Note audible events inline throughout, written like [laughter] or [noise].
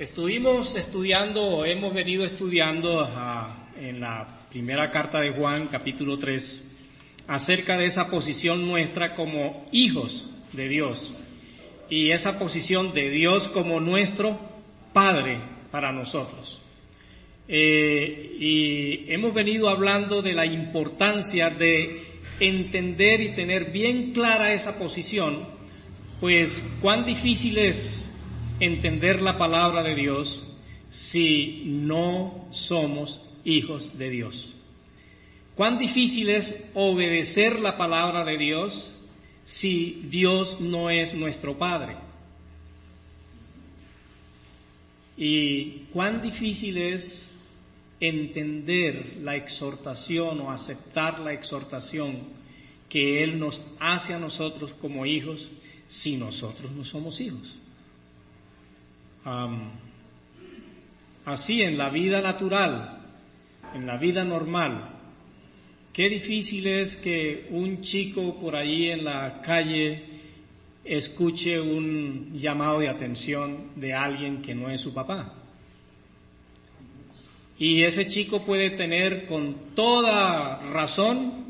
Estuvimos estudiando, hemos venido estudiando en la primera carta de Juan, capítulo 3, acerca de esa posición nuestra como hijos de Dios y esa posición de Dios como nuestro Padre para nosotros. Eh, y hemos venido hablando de la importancia de entender y tener bien clara esa posición, pues cuán difícil es entender la palabra de Dios si no somos hijos de Dios. Cuán difícil es obedecer la palabra de Dios si Dios no es nuestro Padre. Y cuán difícil es entender la exhortación o aceptar la exhortación que Él nos hace a nosotros como hijos si nosotros no somos hijos así en la vida natural, en la vida normal. Qué difícil es que un chico por ahí en la calle escuche un llamado de atención de alguien que no es su papá. Y ese chico puede tener con toda razón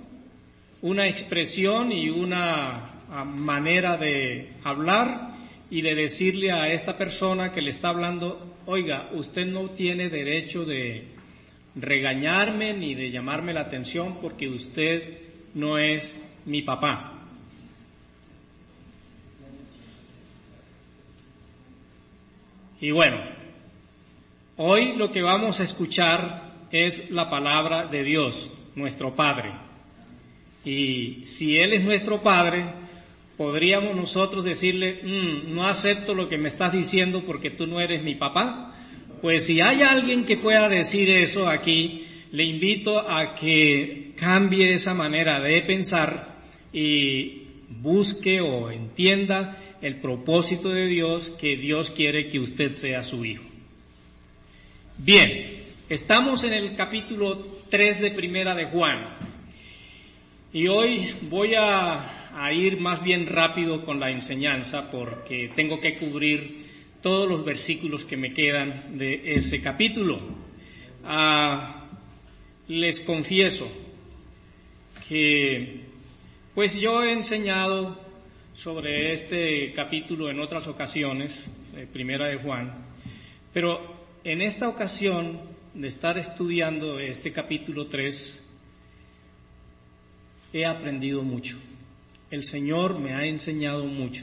una expresión y una manera de hablar y de decirle a esta persona que le está hablando, oiga, usted no tiene derecho de regañarme ni de llamarme la atención porque usted no es mi papá. Y bueno, hoy lo que vamos a escuchar es la palabra de Dios, nuestro Padre. Y si Él es nuestro Padre, podríamos nosotros decirle, mm, no acepto lo que me estás diciendo porque tú no eres mi papá. Pues si hay alguien que pueda decir eso aquí, le invito a que cambie esa manera de pensar y busque o entienda el propósito de Dios que Dios quiere que usted sea su hijo. Bien, estamos en el capítulo 3 de Primera de Juan y hoy voy a a ir más bien rápido con la enseñanza porque tengo que cubrir todos los versículos que me quedan de ese capítulo. Ah, les confieso que pues yo he enseñado sobre este capítulo en otras ocasiones, primera de Juan, pero en esta ocasión de estar estudiando este capítulo 3, he aprendido mucho el Señor me ha enseñado mucho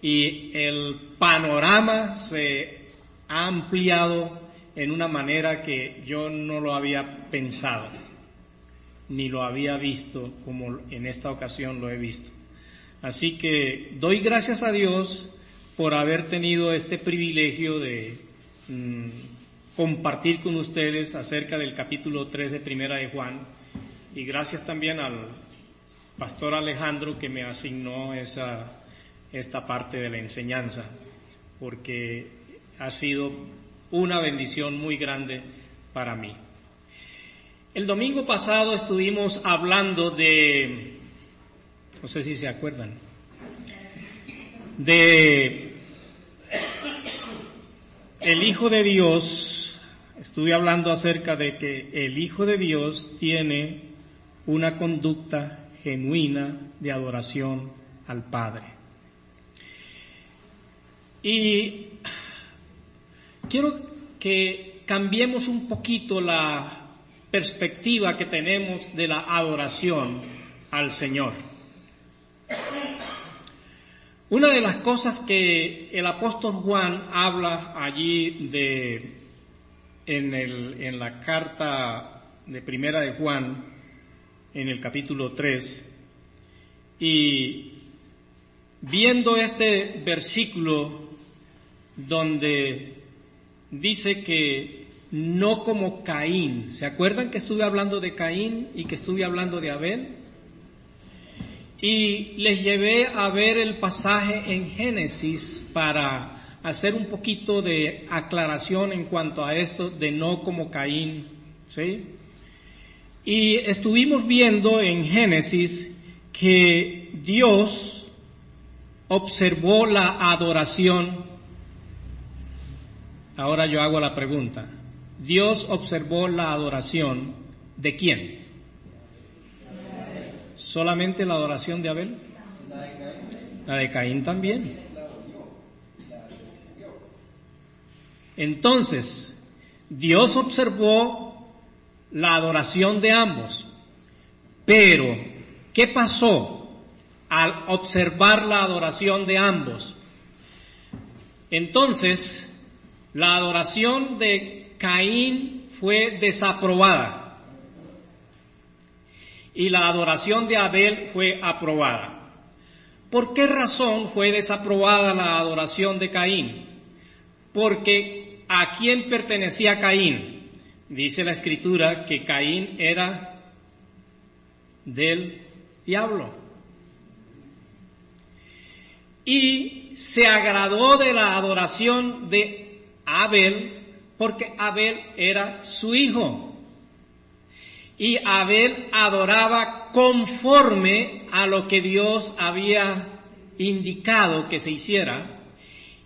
y el panorama se ha ampliado en una manera que yo no lo había pensado, ni lo había visto como en esta ocasión lo he visto. Así que doy gracias a Dios por haber tenido este privilegio de mm, compartir con ustedes acerca del capítulo 3 de Primera de Juan y gracias también al pastor Alejandro que me asignó esa, esta parte de la enseñanza, porque ha sido una bendición muy grande para mí. El domingo pasado estuvimos hablando de, no sé si se acuerdan, de el Hijo de Dios, estuve hablando acerca de que el Hijo de Dios tiene una conducta genuina de adoración al Padre. Y quiero que cambiemos un poquito la perspectiva que tenemos de la adoración al Señor. Una de las cosas que el apóstol Juan habla allí de en, el, en la carta de primera de Juan en el capítulo 3. Y viendo este versículo donde dice que no como Caín, ¿se acuerdan que estuve hablando de Caín y que estuve hablando de Abel? Y les llevé a ver el pasaje en Génesis para hacer un poquito de aclaración en cuanto a esto de no como Caín, ¿sí? Y estuvimos viendo en Génesis que Dios observó la adoración ahora yo hago la pregunta. Dios observó la adoración de quién? ¿Solamente la adoración de Abel? La de Caín también. Entonces, Dios observó la adoración de ambos, pero ¿qué pasó al observar la adoración de ambos? Entonces, la adoración de Caín fue desaprobada y la adoración de Abel fue aprobada. ¿Por qué razón fue desaprobada la adoración de Caín? Porque ¿a quién pertenecía Caín? Dice la escritura que Caín era del diablo. Y se agradó de la adoración de Abel porque Abel era su hijo y Abel adoraba conforme a lo que Dios había indicado que se hiciera,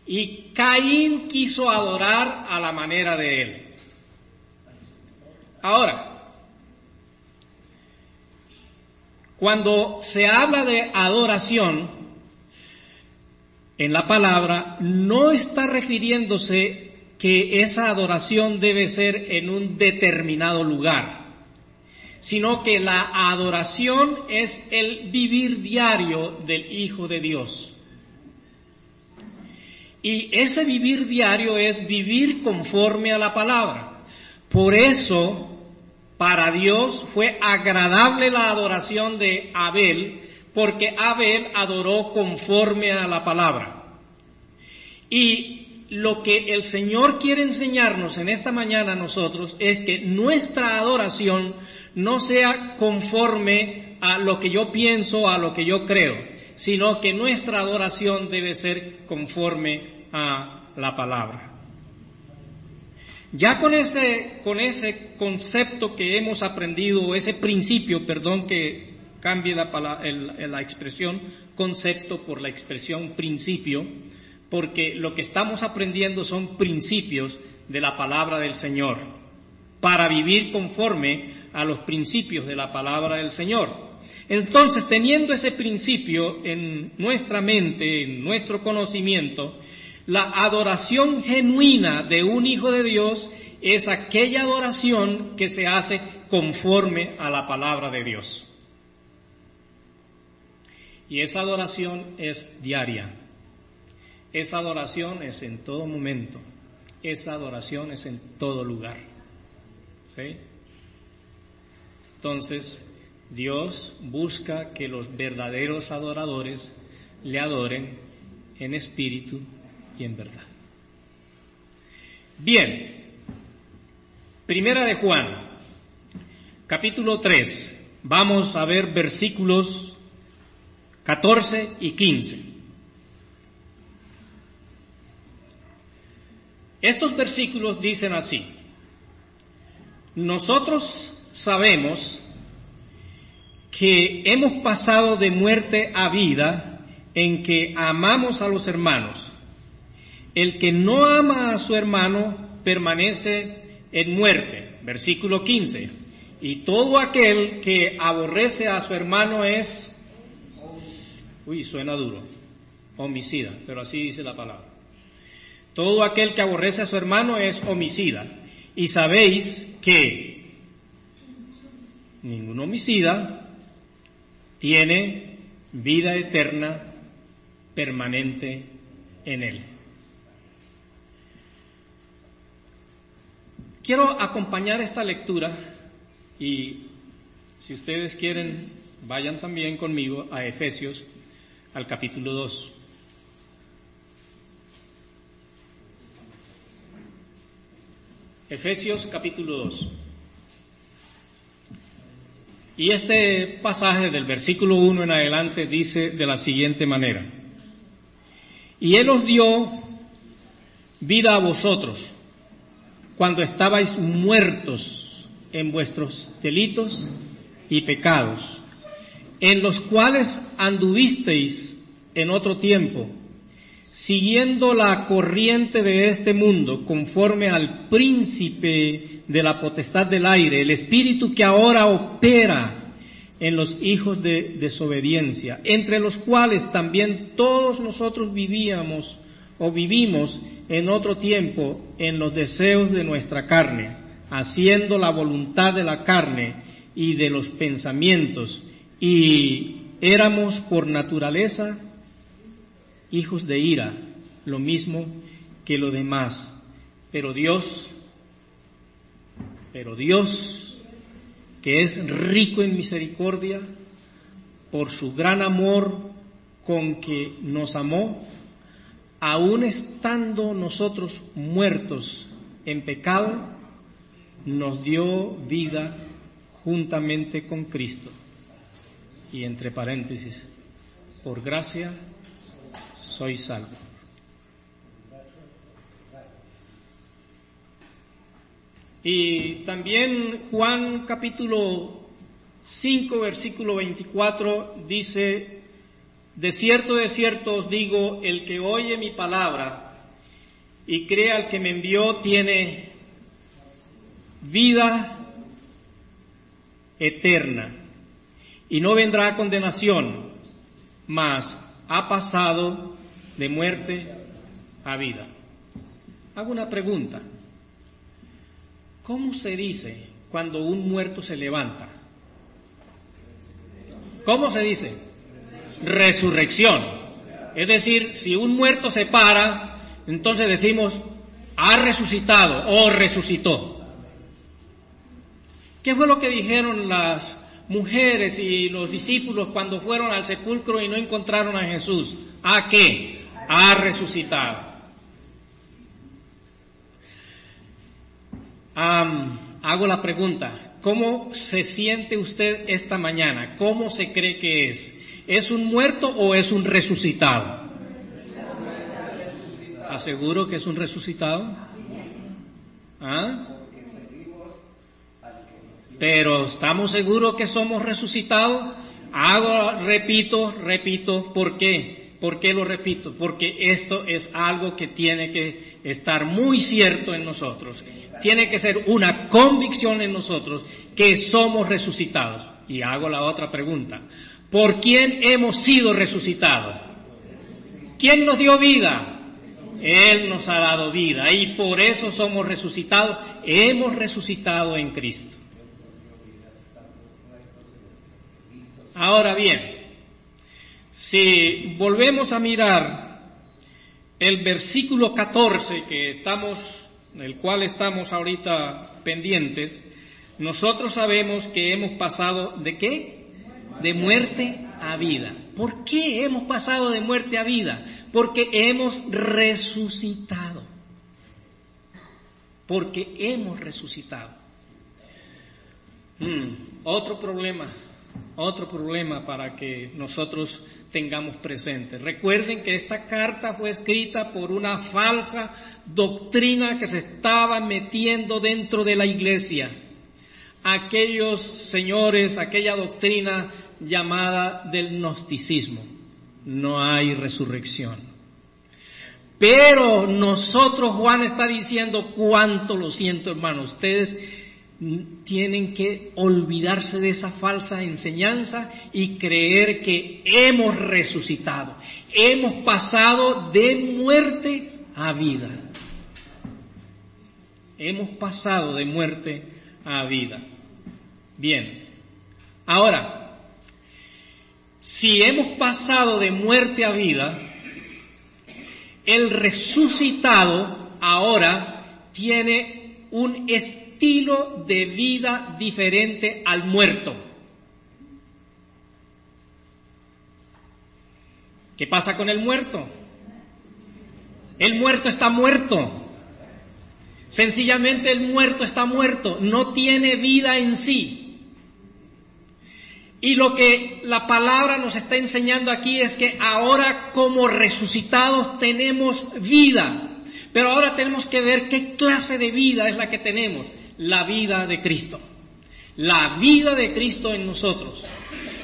y Caín quiso adorar a la manera de él. Ahora, cuando se habla de adoración en la palabra, no está refiriéndose que esa adoración debe ser en un determinado lugar sino que la adoración es el vivir diario del Hijo de Dios. Y ese vivir diario es vivir conforme a la palabra. Por eso, para Dios fue agradable la adoración de Abel, porque Abel adoró conforme a la palabra. Y lo que el Señor quiere enseñarnos en esta mañana a nosotros es que nuestra adoración no sea conforme a lo que yo pienso, a lo que yo creo, sino que nuestra adoración debe ser conforme a la palabra. Ya con ese, con ese concepto que hemos aprendido, ese principio, perdón que cambie la, la expresión concepto por la expresión principio, porque lo que estamos aprendiendo son principios de la palabra del Señor, para vivir conforme a los principios de la palabra del Señor. Entonces, teniendo ese principio en nuestra mente, en nuestro conocimiento, la adoración genuina de un hijo de Dios es aquella adoración que se hace conforme a la palabra de Dios. Y esa adoración es diaria. Esa adoración es en todo momento. Esa adoración es en todo lugar. ¿Sí? Entonces, Dios busca que los verdaderos adoradores le adoren en espíritu en verdad. Bien, primera de Juan, capítulo 3, vamos a ver versículos 14 y 15. Estos versículos dicen así, nosotros sabemos que hemos pasado de muerte a vida en que amamos a los hermanos. El que no ama a su hermano permanece en muerte. Versículo 15. Y todo aquel que aborrece a su hermano es, uy, suena duro, homicida, pero así dice la palabra. Todo aquel que aborrece a su hermano es homicida. Y sabéis que ningún homicida tiene vida eterna permanente en él. Quiero acompañar esta lectura y si ustedes quieren, vayan también conmigo a Efesios, al capítulo 2. Efesios capítulo 2. Y este pasaje del versículo 1 en adelante dice de la siguiente manera, y Él os dio vida a vosotros cuando estabais muertos en vuestros delitos y pecados, en los cuales anduvisteis en otro tiempo, siguiendo la corriente de este mundo, conforme al príncipe de la potestad del aire, el espíritu que ahora opera en los hijos de desobediencia, entre los cuales también todos nosotros vivíamos o vivimos en otro tiempo en los deseos de nuestra carne, haciendo la voluntad de la carne y de los pensamientos, y éramos por naturaleza hijos de ira, lo mismo que lo demás. Pero Dios, pero Dios, que es rico en misericordia, por su gran amor con que nos amó, aun estando nosotros muertos en pecado, nos dio vida juntamente con Cristo. Y entre paréntesis, por gracia soy salvo. Y también Juan capítulo 5 versículo 24 dice, de cierto, de cierto os digo, el que oye mi palabra y cree al que me envió tiene vida eterna y no vendrá a condenación, mas ha pasado de muerte a vida. Hago una pregunta. ¿Cómo se dice cuando un muerto se levanta? ¿Cómo se dice? Resurrección. Es decir, si un muerto se para, entonces decimos, ha resucitado o resucitó. ¿Qué fue lo que dijeron las mujeres y los discípulos cuando fueron al sepulcro y no encontraron a Jesús? ¿A qué? ha resucitado. hago la pregunta, ¿cómo se siente usted esta mañana? ¿Cómo se cree que es? ¿Es un muerto o es un resucitado? ¿Aseguro que es un resucitado? ¿Ah? Pero ¿estamos seguros que somos resucitados? Hago, repito, repito, ¿por qué? ¿Por qué lo repito? Porque esto es algo que tiene que estar muy cierto en nosotros. Tiene que ser una convicción en nosotros que somos resucitados. Y hago la otra pregunta. ¿Por quién hemos sido resucitados? ¿Quién nos dio vida? Él nos ha dado vida y por eso somos resucitados. Hemos resucitado en Cristo. Ahora bien, si volvemos a mirar el versículo 14 que estamos, el cual estamos ahorita pendientes, nosotros sabemos que hemos pasado de qué? De muerte a vida. ¿Por qué hemos pasado de muerte a vida? Porque hemos resucitado. Porque hemos resucitado. Hmm, otro problema, otro problema para que nosotros tengamos presente. Recuerden que esta carta fue escrita por una falsa doctrina que se estaba metiendo dentro de la iglesia. Aquellos señores, aquella doctrina llamada del gnosticismo. No hay resurrección. Pero nosotros, Juan está diciendo, cuánto lo siento hermano, ustedes tienen que olvidarse de esa falsa enseñanza y creer que hemos resucitado, hemos pasado de muerte a vida. Hemos pasado de muerte a vida. Bien, ahora, si hemos pasado de muerte a vida, el resucitado ahora tiene un estado estilo de vida diferente al muerto. ¿Qué pasa con el muerto? El muerto está muerto. Sencillamente el muerto está muerto, no tiene vida en sí. Y lo que la palabra nos está enseñando aquí es que ahora como resucitados tenemos vida. Pero ahora tenemos que ver qué clase de vida es la que tenemos la vida de Cristo. La vida de Cristo en nosotros.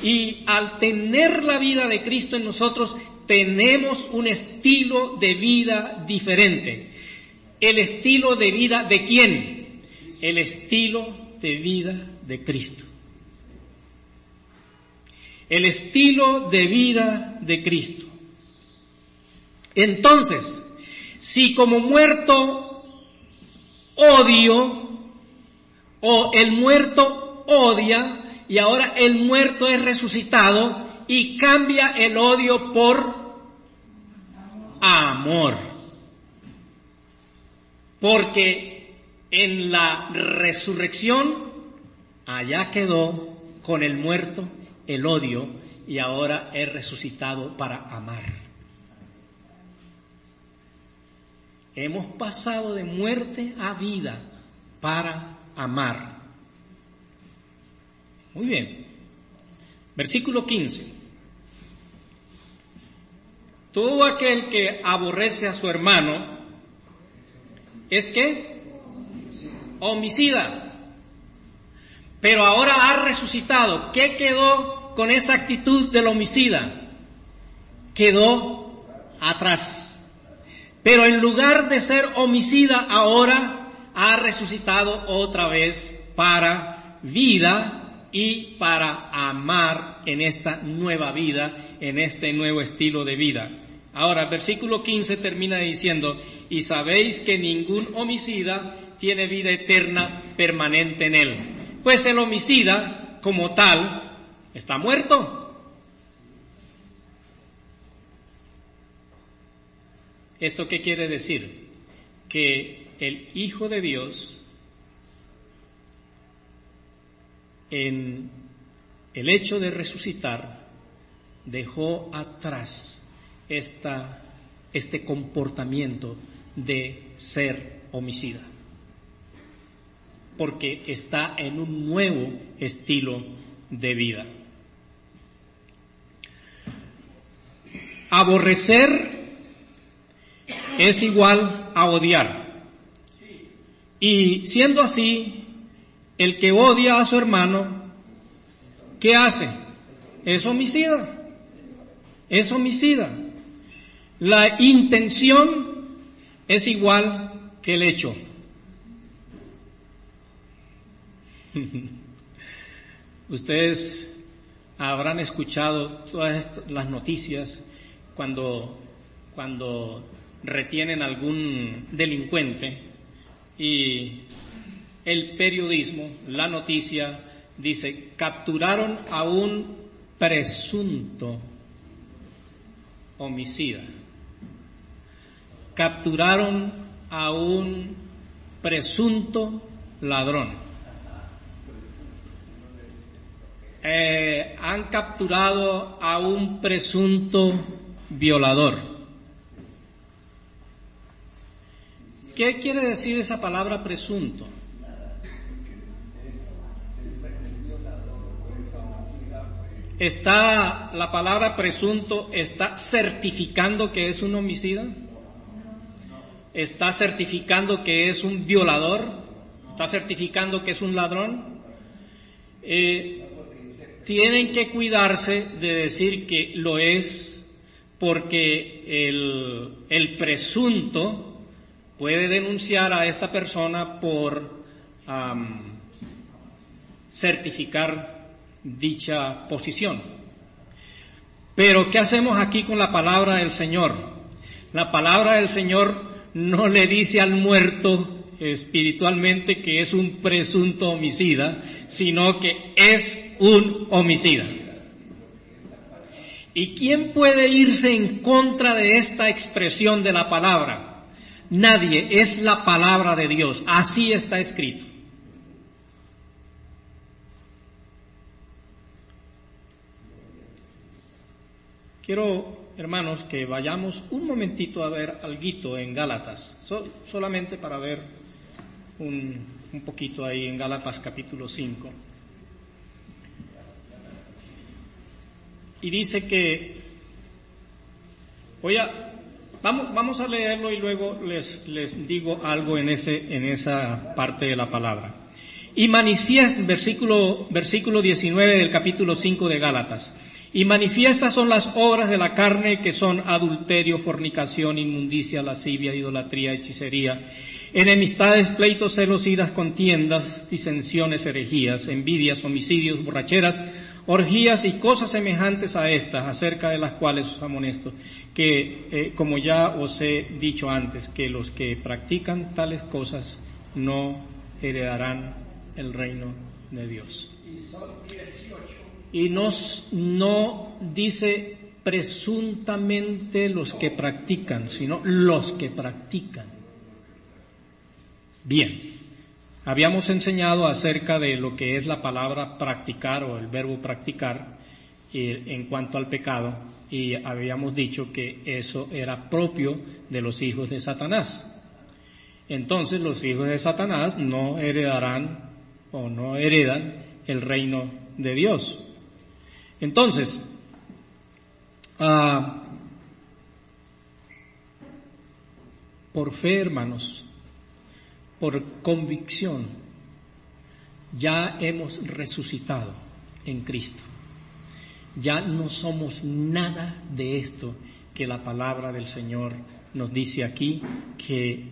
Y al tener la vida de Cristo en nosotros, tenemos un estilo de vida diferente. ¿El estilo de vida de quién? El estilo de vida de Cristo. El estilo de vida de Cristo. Entonces, si como muerto odio o el muerto odia y ahora el muerto es resucitado y cambia el odio por amor. Porque en la resurrección allá quedó con el muerto el odio y ahora es resucitado para amar. Hemos pasado de muerte a vida para amar. Muy bien. Versículo 15. Todo aquel que aborrece a su hermano es que homicida. Pero ahora ha resucitado. ¿Qué quedó con esa actitud del homicida? Quedó atrás. Pero en lugar de ser homicida ahora ha resucitado otra vez para vida y para amar en esta nueva vida, en este nuevo estilo de vida. Ahora, versículo 15 termina diciendo, y sabéis que ningún homicida tiene vida eterna permanente en él. Pues el homicida, como tal, está muerto. ¿Esto qué quiere decir? Que el Hijo de Dios, en el hecho de resucitar, dejó atrás esta, este comportamiento de ser homicida, porque está en un nuevo estilo de vida. Aborrecer es igual a odiar. Y siendo así, el que odia a su hermano, ¿qué hace? Es homicida. Es homicida. La intención es igual que el hecho. [laughs] Ustedes habrán escuchado todas las noticias cuando, cuando retienen algún delincuente y el periodismo, la noticia, dice, capturaron a un presunto homicida capturaron a un presunto ladrón. Eh, han capturado a un presunto violador. ¿Qué quiere decir esa palabra presunto? ¿Está la palabra presunto, está certificando que es un homicida? está certificando que es un violador, está certificando que es un ladrón. Eh, tienen que cuidarse de decir que lo es porque el, el presunto puede denunciar a esta persona por certificar dicha posición. Pero ¿qué hacemos aquí con la palabra del Señor? La palabra del Señor no le dice al muerto espiritualmente que es un presunto homicida, sino que es un homicida. ¿Y quién puede irse en contra de esta expresión de la palabra? Nadie, es la palabra de Dios, así está escrito. Quiero hermanos, que vayamos un momentito a ver algo en Gálatas, solamente para ver un, poquito ahí en Gálatas capítulo 5. Y dice que, voy a, vamos, vamos a leerlo y luego les, les digo algo en, ese, en esa parte de la palabra. Y manifiesta, versículo, versículo 19 del capítulo 5 de Gálatas, Y manifiestas son las obras de la carne que son adulterio, fornicación, inmundicia, lascivia, idolatría, hechicería, enemistades, pleitos, celos, iras, contiendas, disensiones, herejías, envidias, homicidios, borracheras, orgías y cosas semejantes a estas, acerca de las cuales os amonesto, que, eh, como ya os he dicho antes, que los que practican tales cosas no heredarán el reino de Dios. Y nos, no dice presuntamente los que practican, sino los que practican. Bien, habíamos enseñado acerca de lo que es la palabra practicar o el verbo practicar eh, en cuanto al pecado y habíamos dicho que eso era propio de los hijos de Satanás. Entonces los hijos de Satanás no heredarán o no heredan el reino de Dios. Entonces, ah, por fe, hermanos, por convicción, ya hemos resucitado en Cristo. Ya no somos nada de esto que la palabra del Señor nos dice aquí, que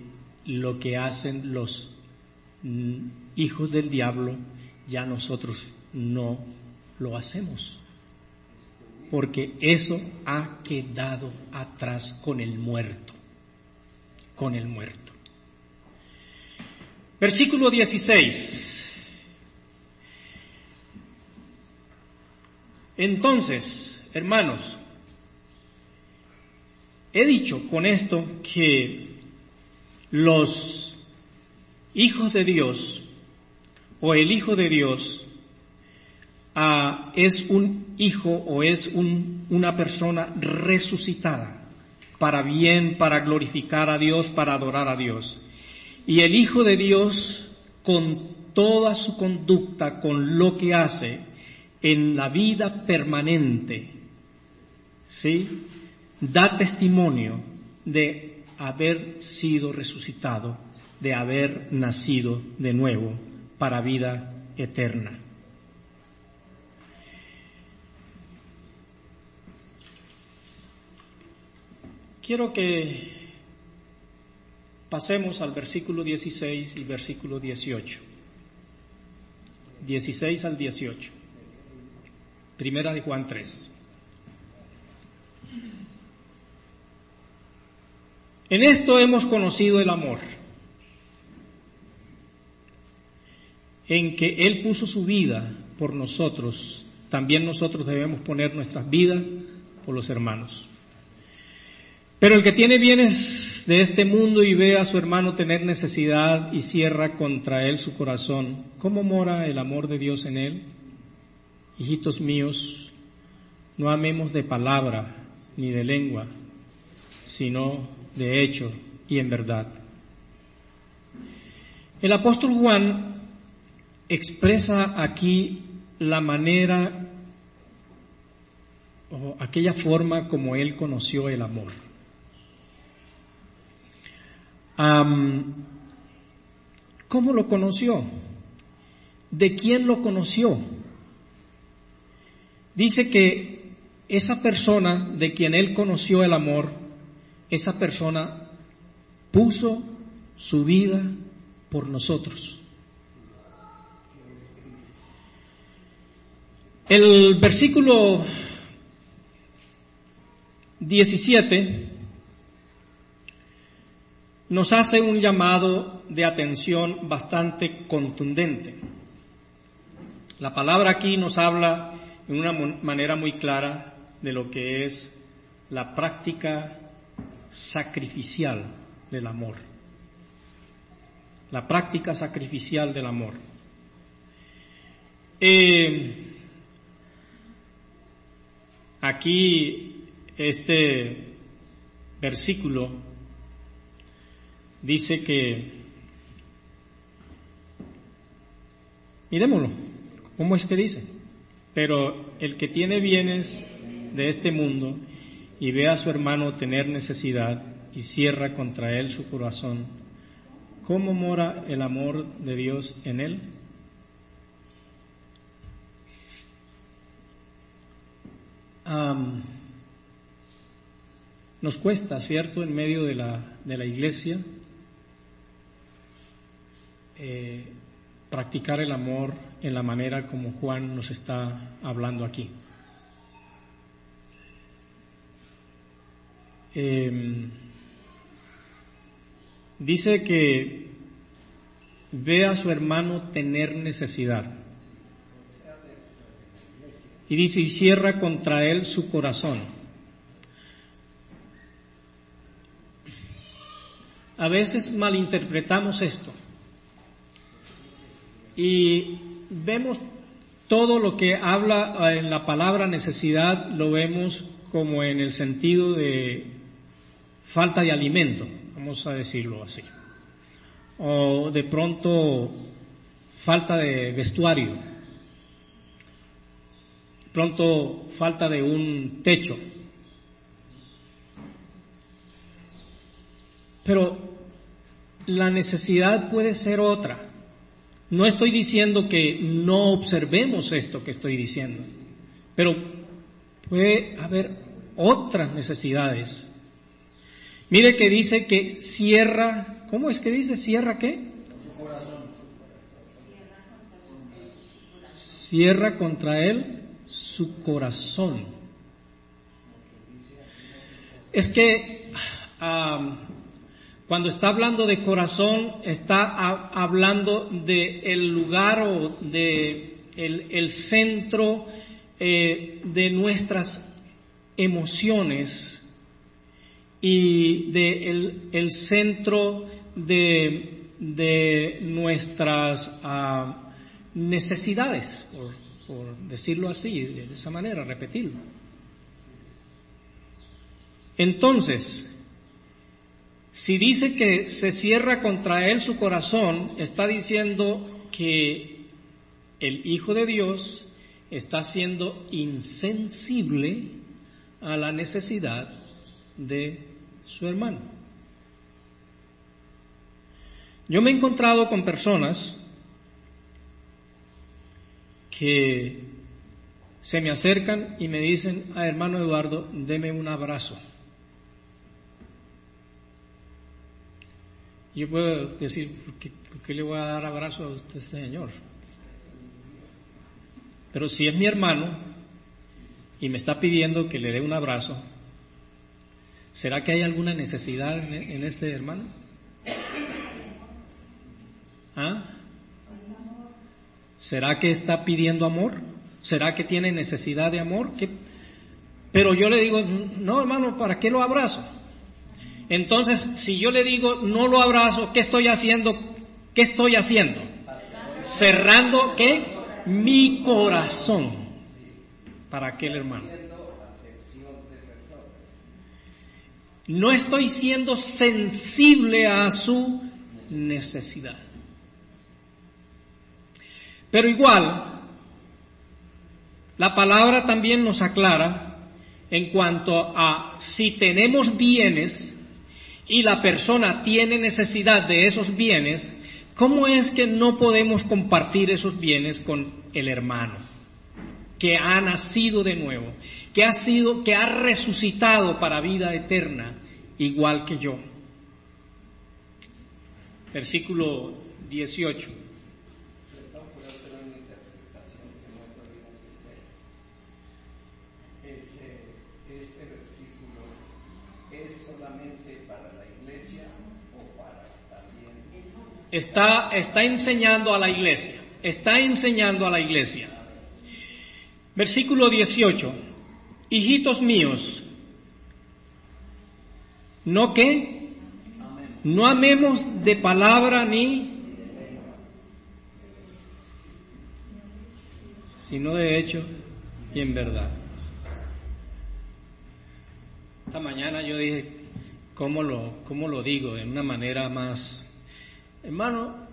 lo que hacen los hijos del diablo, ya nosotros no lo hacemos. Porque eso ha quedado atrás con el muerto, con el muerto. Versículo 16. Entonces, hermanos, he dicho con esto que los hijos de Dios o el Hijo de Dios ah, es un hijo o es una persona resucitada para bien, para glorificar a Dios, para adorar a Dios. Y el Hijo de Dios, con toda su conducta, con lo que hace en la vida permanente, ¿sí? Da testimonio de haber sido resucitado, de haber nacido de nuevo para vida eterna. Quiero que Pasemos al versículo 16 y versículo 18. 16 al 18. Primera de Juan 3. En esto hemos conocido el amor, en que Él puso su vida por nosotros, también nosotros debemos poner nuestras vidas por los hermanos. Pero el que tiene bienes de este mundo y ve a su hermano tener necesidad y cierra contra él su corazón, ¿cómo mora el amor de Dios en él? Hijitos míos, no amemos de palabra ni de lengua, sino de hecho y en verdad. El apóstol Juan expresa aquí la manera o aquella forma como él conoció el amor. ¿Cómo lo conoció? ¿De quién lo conoció? Dice que esa persona de quien él conoció el amor, esa persona puso su vida por nosotros. El versículo 17 nos hace un llamado de atención bastante contundente. La palabra aquí nos habla de una manera muy clara de lo que es la práctica sacrificial del amor. La práctica sacrificial del amor. Eh, aquí este versículo dice que, miremoslo, ¿cómo es que dice? Pero el que tiene bienes de este mundo y ve a su hermano tener necesidad y cierra contra él su corazón, ¿cómo mora el amor de Dios en él? nos cuesta, ¿cierto?, en medio de la, de la iglesia, eh, practicar el amor en la manera como Juan nos está hablando aquí. Em, dice que ve a su hermano tener necesidad. Y dice, y cierra contra él su corazón. A veces malinterpretamos esto y vemos todo lo que habla en la palabra necesidad, lo vemos como en el sentido de falta de alimento, vamos a decirlo así. O de pronto falta de vestuario, pronto falta de un techo. Pero la necesidad puede ser otra. No estoy diciendo que no observemos esto que estoy diciendo, pero puede haber otras necesidades. Mire que dice que cierra, ¿cómo es que dice? ¿Cierra qué? Cierra contra él su corazón. Es que cuando está hablando de corazón, está hablando de el lugar o de el, centro eh, de nuestras emociones y de el, centro de, nuestras ah, necesidades, por decirlo así, de esa manera, repetirlo. Entonces, si dice que se cierra contra él su corazón, está diciendo que el Hijo de Dios está siendo insensible a la necesidad de su hermano. Yo me he encontrado con personas que se me acercan y me dicen, ah, hermano Eduardo, deme un abrazo. Yo puedo decir, ¿por qué, le voy a dar abrazo a usted, Señor? Pero si es mi hermano y me está pidiendo que le dé un abrazo, ¿será que hay alguna necesidad en, este hermano? ¿Ah? ¿Será que está pidiendo amor? ¿Será que tiene necesidad de amor? Pero yo le digo, no hermano, ¿para qué lo abrazo? Entonces, si yo le digo no lo abrazo, ¿qué estoy haciendo? ¿Qué estoy haciendo? Cerrando qué? Mi corazón para aquel hermano. No estoy siendo sensible a su necesidad. Pero igual, la palabra también nos aclara en cuanto a si tenemos bienes, y la persona tiene necesidad de esos bienes, ¿cómo es que no podemos compartir esos bienes con el hermano que ha nacido de nuevo, que ha sido, que ha resucitado para vida eterna, igual que yo? Versículo 18. Está, está enseñando a la iglesia, está enseñando a la iglesia. Versículo 18, hijitos míos, no que, no amemos de palabra ni, sino de hecho y en verdad. Esta mañana yo dije, ¿cómo lo, cómo lo digo? De una manera más Hermano,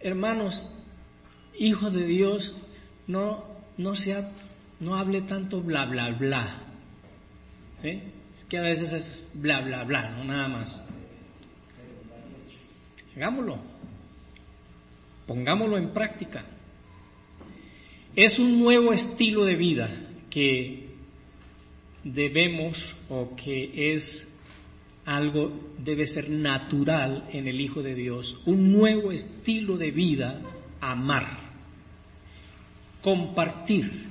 hermanos, hijos de Dios, no, no sea, no hable tanto bla bla bla. Es que a veces es bla bla bla, no nada más. Hagámoslo. Pongámoslo en práctica. Es un nuevo estilo de vida que debemos o que es algo debe ser natural en el Hijo de Dios, un nuevo estilo de vida, amar, compartir,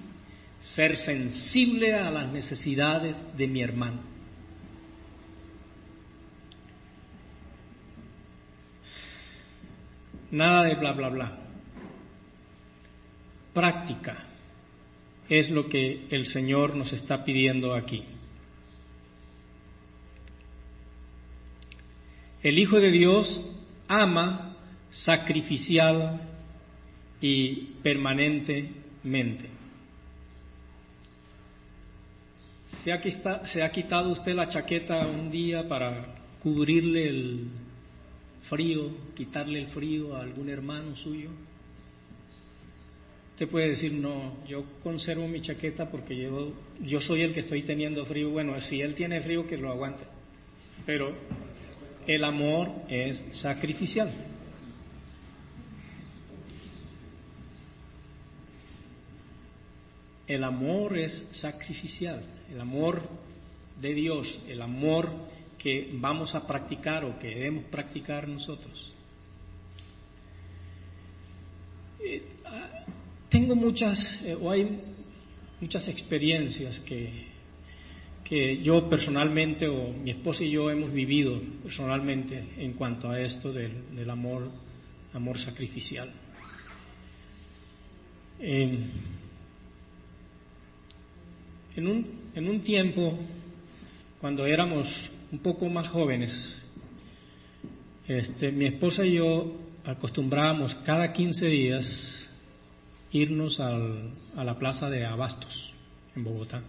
ser sensible a las necesidades de mi hermano. Nada de bla, bla, bla. Práctica es lo que el Señor nos está pidiendo aquí. El Hijo de Dios ama sacrificial y permanentemente. ¿Se ha, quitado, ¿Se ha quitado usted la chaqueta un día para cubrirle el frío, quitarle el frío a algún hermano suyo? Usted puede decir, no, yo conservo mi chaqueta porque yo, yo soy el que estoy teniendo frío. Bueno, si él tiene frío, que lo aguante. Pero el amor es sacrificial. El amor es sacrificial, el amor de Dios, el amor que vamos a practicar o que debemos practicar nosotros. Eh, ah, tengo muchas, eh, o hay muchas experiencias que que yo personalmente o mi esposa y yo hemos vivido personalmente en cuanto a esto del, amor, amor sacrificial. En, un, en un tiempo, cuando éramos un poco más jóvenes, este, mi esposa y yo acostumbrábamos cada 15 días irnos al, a la plaza de Abastos, en Bogotá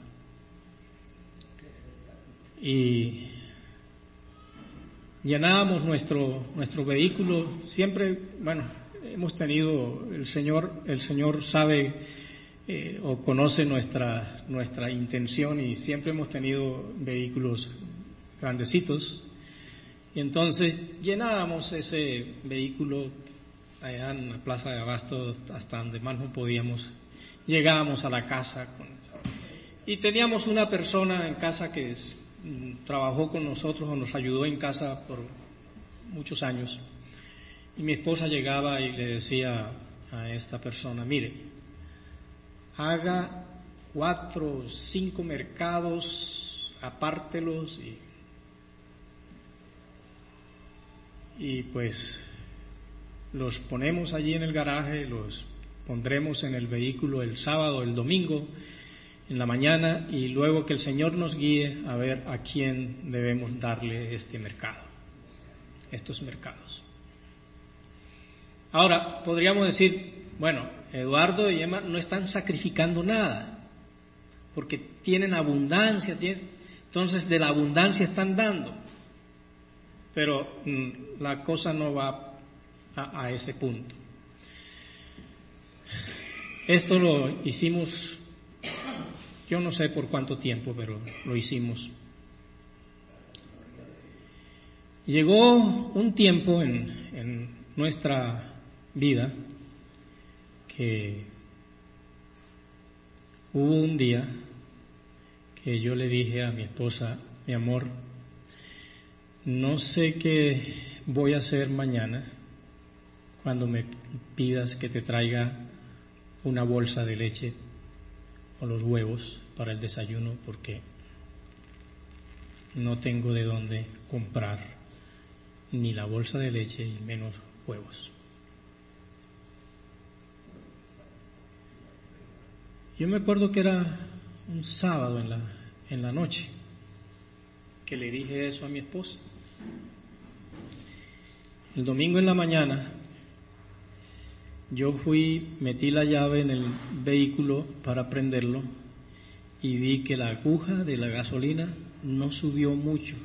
y llenábamos nuestro, nuestro vehículo. Siempre, bueno, hemos tenido, el Señor, el Señor sabe eh, o conoce nuestra, nuestra intención y siempre hemos tenido vehículos grandecitos. Y entonces llenábamos ese vehículo allá en la plaza de Abasto hasta donde más no podíamos. Llegábamos a la casa con... y teníamos una persona en casa que es, trabajó con nosotros o nos ayudó en casa por muchos años. Y mi esposa llegaba y le decía a esta persona, mire, haga cuatro o cinco mercados, apártelos y, y pues los ponemos allí en el garaje, los pondremos en el vehículo el sábado, el domingo, en la mañana y luego que el Señor nos guíe a ver a quién debemos darle este mercado, estos mercados. Ahora, podríamos decir, bueno, Eduardo y Emma no están sacrificando nada, porque tienen abundancia, entonces de la abundancia están dando, pero mm, la cosa no va a ese punto. Esto lo hicimos yo no sé por cuánto tiempo, pero lo hicimos. Llegó un tiempo en, nuestra vida que hubo un día que yo le dije a mi esposa, mi amor, no sé qué voy a hacer mañana cuando me pidas que te traiga una bolsa de leche o los huevos para el desayuno porque no tengo de dónde comprar ni la bolsa de leche y menos huevos. Yo me acuerdo que era un sábado en la, en la noche que le dije eso a mi esposa. El domingo en la mañana yo fui, metí la llave en el vehículo para prenderlo y vi que la aguja de la gasolina no subió mucho.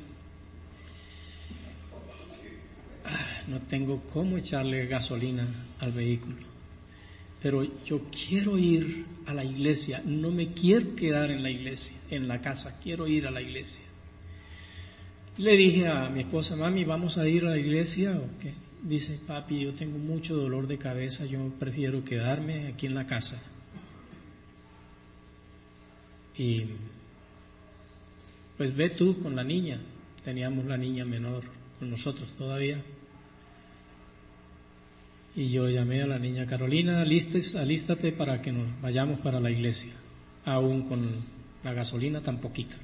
Ah, no tengo cómo echarle gasolina al vehículo, pero yo quiero ir a la iglesia, no me quiero quedar en la iglesia, en la casa, quiero ir a la iglesia. Le dije a mi esposa, mami, ¿vamos a ir a la iglesia o qué? dice, papi, yo tengo mucho dolor de cabeza, yo prefiero quedarme aquí en la casa. Y pues ve tú con la niña. Teníamos la niña menor con nosotros todavía. Y yo llamé a la niña Carolina, alistes, alístate para que nos vayamos para la iglesia, aún con la gasolina tan poquita.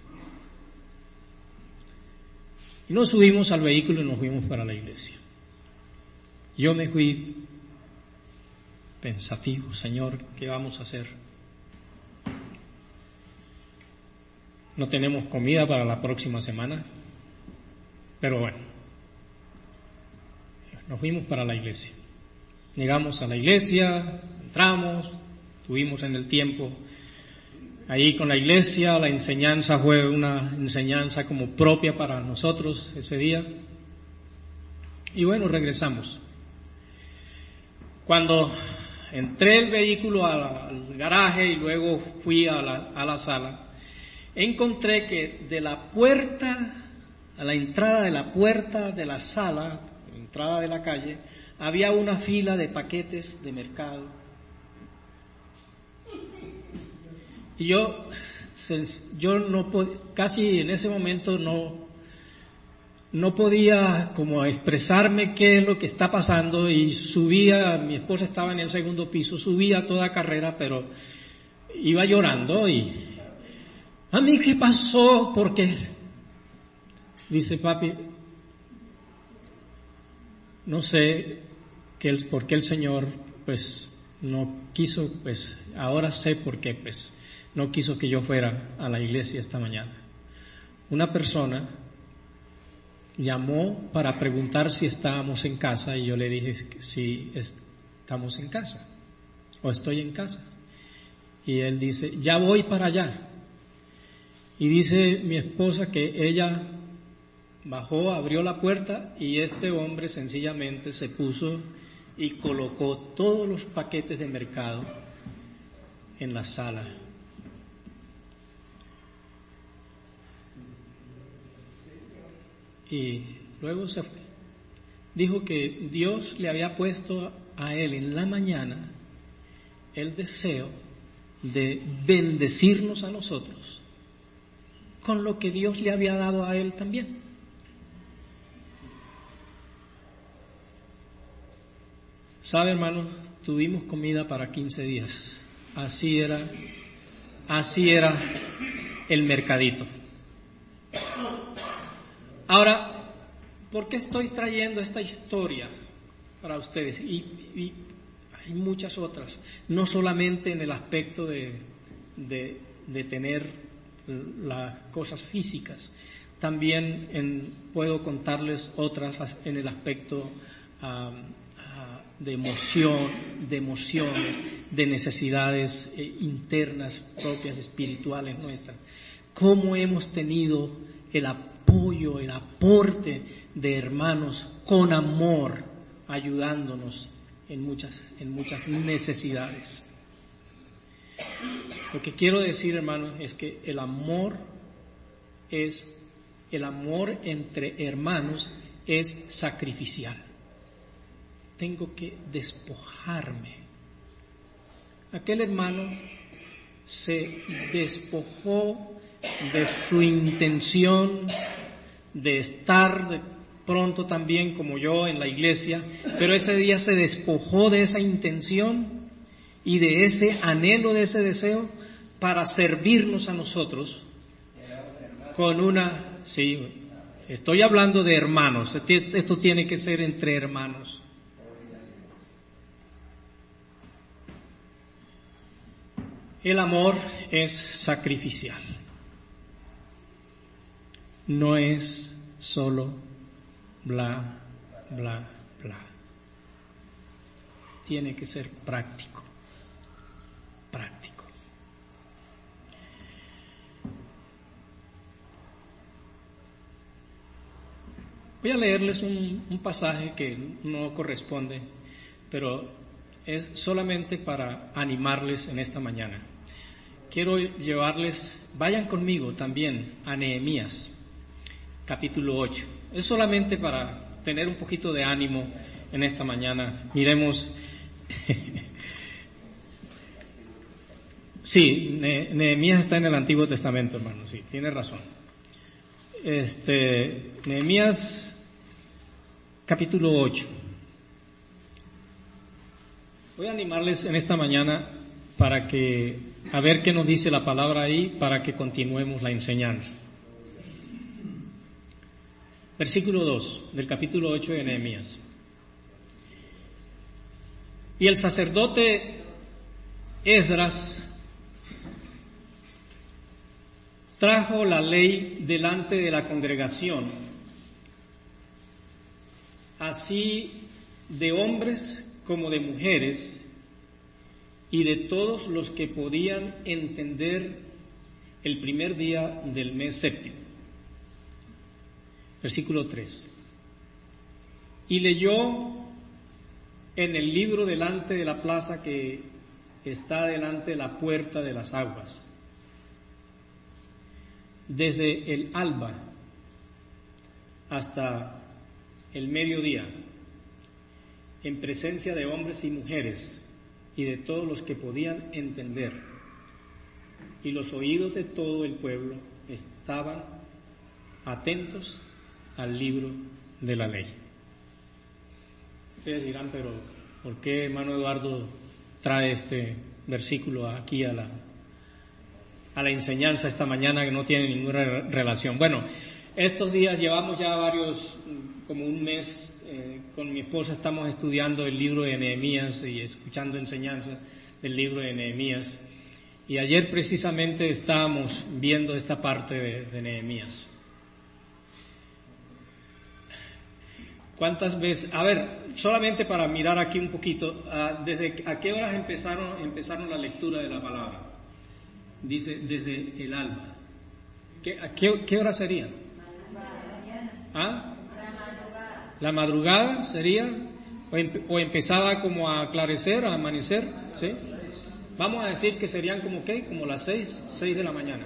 Y nos subimos al vehículo y nos fuimos para la iglesia. Yo me fui pensativo, Señor, ¿qué vamos a hacer? No tenemos comida para la próxima semana, pero bueno, nos fuimos para la iglesia. Llegamos a la iglesia, entramos, estuvimos en el tiempo ahí con la iglesia, la enseñanza fue una enseñanza como propia para nosotros ese día. Y bueno, regresamos. Cuando entré el vehículo al, garaje y luego fui a la, a la sala, encontré que de la puerta a la entrada de la puerta de la sala, entrada de la calle, había una fila de paquetes de mercado. Y yo, yo no casi en ese momento no, no podía como expresarme qué es lo que está pasando y subía, mi esposa estaba en el segundo piso, subía toda carrera, pero iba llorando y a mí qué pasó porque dice papi, no sé por qué el Señor pues no quiso, pues ahora sé por qué, pues no quiso que yo fuera a la iglesia esta mañana. Una persona llamó para preguntar si estábamos en casa y yo le dije que si estamos en casa o estoy en casa. Y él dice, ya voy para allá. Y dice mi esposa que ella bajó, abrió la puerta y este hombre sencillamente se puso y colocó todos los paquetes de mercado en la sala. Y luego se fue. Dijo que Dios le había puesto a él en la mañana el deseo de bendecirnos a nosotros con lo que Dios le había dado a él también. Sabe, hermano, tuvimos comida para 15 días. Así era, así era el mercadito. Ahora, ¿por qué estoy trayendo esta historia para ustedes? Y, hay muchas otras, no solamente en el aspecto de, de, tener las cosas físicas, también puedo contarles otras en el aspecto de emoción, de emociones, de necesidades eh, internas propias, espirituales nuestras. Cómo hemos tenido el apoyo, el aporte de hermanos con amor, ayudándonos en muchas, en muchas necesidades. Lo que quiero decir, hermanos, es que el amor es, el amor entre hermanos es sacrificial tengo que despojarme. Aquel hermano se despojó de su intención de estar pronto también como yo en la iglesia, pero ese día se despojó de esa intención y de ese anhelo, de ese deseo para servirnos a nosotros con una, sí, estoy hablando de hermanos, esto tiene que ser entre hermanos. El amor es sacrificial. No es solo bla, bla, bla. Tiene que ser práctico. Práctico. Voy a leerles un, un pasaje que no corresponde, pero es solamente para animarles en esta mañana quiero llevarles, vayan conmigo también a Nehemías, capítulo 8. Es solamente para tener un poquito de ánimo en esta mañana. Miremos. [laughs] sí, Nehemías está en el Antiguo Testamento, hermano, sí, tiene razón. este, Nehemías capítulo 8. Voy a animarles en esta mañana para que, a ver qué nos dice la palabra ahí, para que continuemos la enseñanza. Versículo 2 del capítulo 8 de Nehemías. Y el sacerdote Esdras trajo la ley delante de la congregación, así de hombres como de mujeres, y de todos los que podían entender el primer día del mes séptimo. Versículo 3. Y leyó en el libro delante de la plaza que está delante de la puerta de las aguas desde el alba hasta el mediodía, en presencia de hombres y mujeres y de todos los que podían entender. Y los oídos de todo el pueblo estaban atentos al libro de la ley. Ustedes dirán, pero ¿por qué hermano Eduardo trae este versículo aquí a la, a la enseñanza esta mañana que no tiene ninguna relación. Bueno, estos días llevamos ya varios, como un mes, eh, con mi esposa estamos estudiando el libro de Nehemías y escuchando enseñanza del libro de Nehemías. Y ayer precisamente estábamos viendo esta parte de, Nehemías. ¿Cuántas veces? A ver, solamente para mirar aquí un poquito, ah, ¿desde a qué horas empezaron, empezaron la lectura de la palabra? Dice desde el alba. ¿Qué, qué, hora sería? ¿Ah? La madrugada sería, o, empezaba como a aclarecer, a amanecer, ¿sí? Vamos a decir que serían como qué, como las seis, seis de la mañana.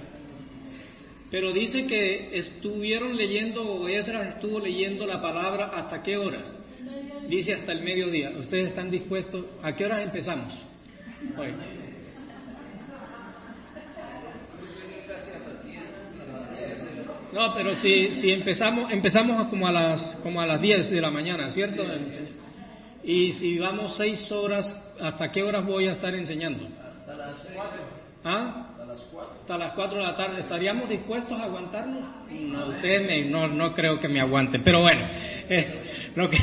Pero dice que estuvieron leyendo, o Esdras estuvo leyendo la palabra hasta qué horas. Dice hasta el mediodía. ¿Ustedes están dispuestos? ¿A qué horas empezamos? Hoy. No, pero si, si empezamos, empezamos como a las, como a las 10 de la mañana, ¿cierto? Y si vamos 6 horas, ¿hasta qué horas voy a estar enseñando? Hasta las 4. ¿Ah? Hasta las 4. Hasta las 4 de la tarde. ¿Estaríamos dispuestos a aguantarnos? No, ustedes no, no creo que me aguanten. Pero bueno, eh, lo que,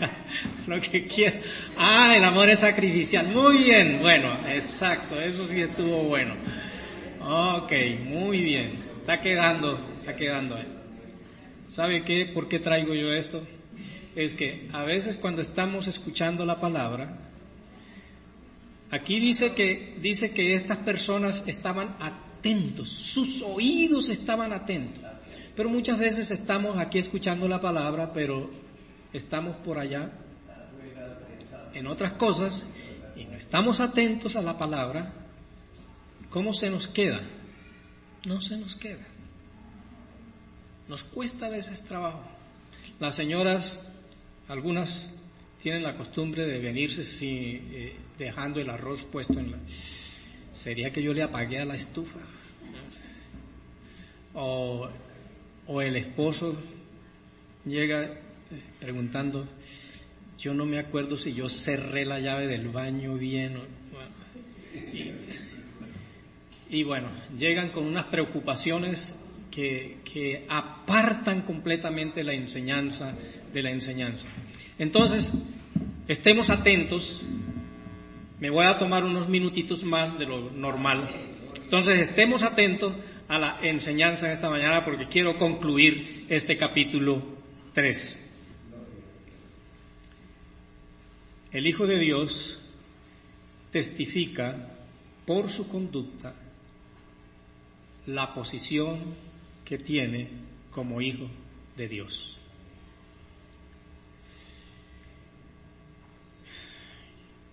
[laughs] lo que quiero. Ah, el amor es sacrificial. Muy bien, bueno, exacto, eso sí estuvo bueno. Ok, muy bien. Está quedando está quedando ahí. ¿Sabe qué? ¿Por qué traigo yo esto? Es que a veces cuando estamos escuchando la palabra, aquí dice que, dice que estas personas estaban atentos, sus oídos estaban atentos. Pero muchas veces estamos aquí escuchando la palabra, pero estamos por allá en otras cosas y no estamos atentos a la palabra. ¿Cómo se nos queda? No se nos queda. Nos cuesta a veces trabajo. Las señoras, algunas tienen la costumbre de venirse si, eh, dejando el arroz puesto en la... ¿Sería que yo le apagué a la estufa? O, o el esposo llega eh, preguntando, yo no me acuerdo si yo cerré la llave del baño bien. y bueno, llegan con unas preocupaciones que, apartan completamente la enseñanza de la enseñanza. Entonces, estemos atentos. Me voy a tomar unos minutitos más de lo normal. Entonces, estemos atentos a la enseñanza de esta mañana porque quiero concluir este capítulo 3. El Hijo de Dios testifica por su conducta la posición que tiene como hijo de Dios.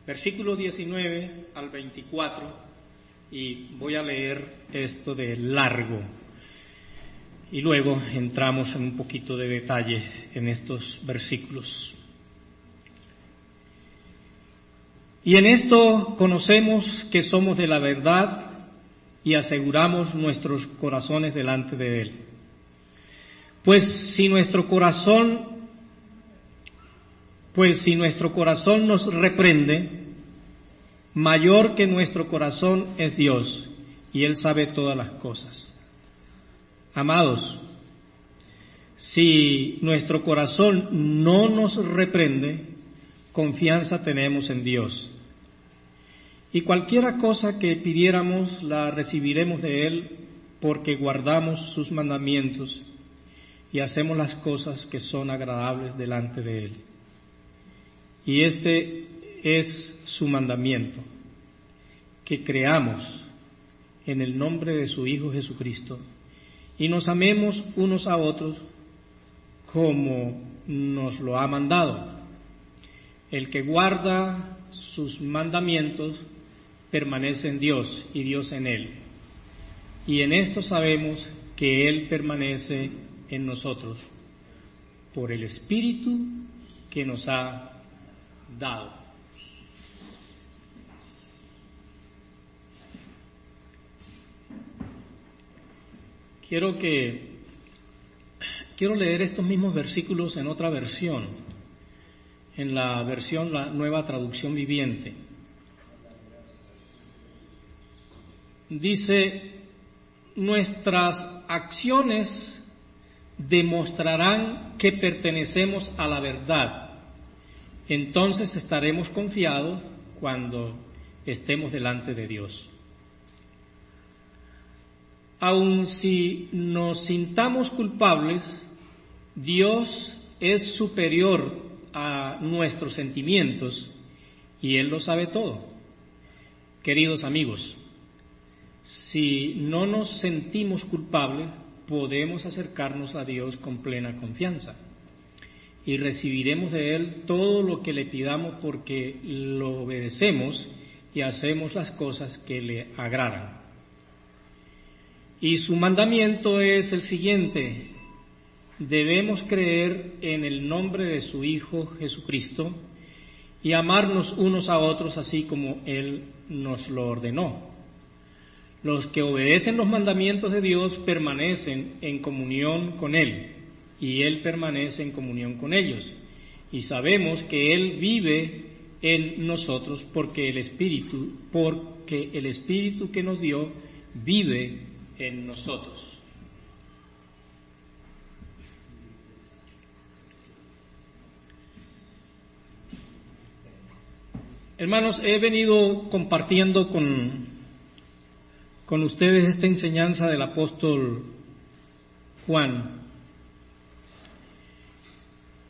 Versículo 19 al 24, y voy a leer esto de largo, y luego entramos en un poquito de detalle en estos versículos. Y en esto conocemos que somos de la verdad y aseguramos nuestros corazones delante de Él. Pues si nuestro corazón, pues si nuestro corazón nos reprende, mayor que nuestro corazón es Dios, y Él sabe todas las cosas. Amados, si nuestro corazón no nos reprende, confianza tenemos en Dios. Y cualquiera cosa que pidiéramos la recibiremos de Él porque guardamos sus mandamientos y hacemos las cosas que son agradables delante de Él. Y este es su mandamiento, que creamos en el nombre de su Hijo Jesucristo y nos amemos unos a otros como nos lo ha mandado. El que guarda sus mandamientos permanece en Dios y Dios en él. Y en esto sabemos que Él permanece en nosotros por el Espíritu que nos ha dado. Quiero que quiero leer estos mismos versículos en otra versión, en la versión la nueva traducción viviente. Dice, nuestras acciones demostrarán que pertenecemos a la verdad. Entonces estaremos confiados cuando estemos delante de Dios. Aun si nos sintamos culpables, Dios es superior a nuestros sentimientos y Él lo sabe todo. Queridos amigos, si no nos sentimos culpables, podemos acercarnos a Dios con plena confianza y recibiremos de Él todo lo que le pidamos porque lo obedecemos y hacemos las cosas que le agradan. Y su mandamiento es el siguiente, debemos creer en el nombre de su Hijo Jesucristo y amarnos unos a otros así como Él nos lo ordenó. Los que obedecen los mandamientos de Dios permanecen en comunión con Él y Él permanece en comunión con ellos. Y sabemos que Él vive en nosotros porque el Espíritu, porque el Espíritu que nos dio vive en nosotros. Hermanos, he venido compartiendo con con ustedes esta enseñanza del apóstol Juan,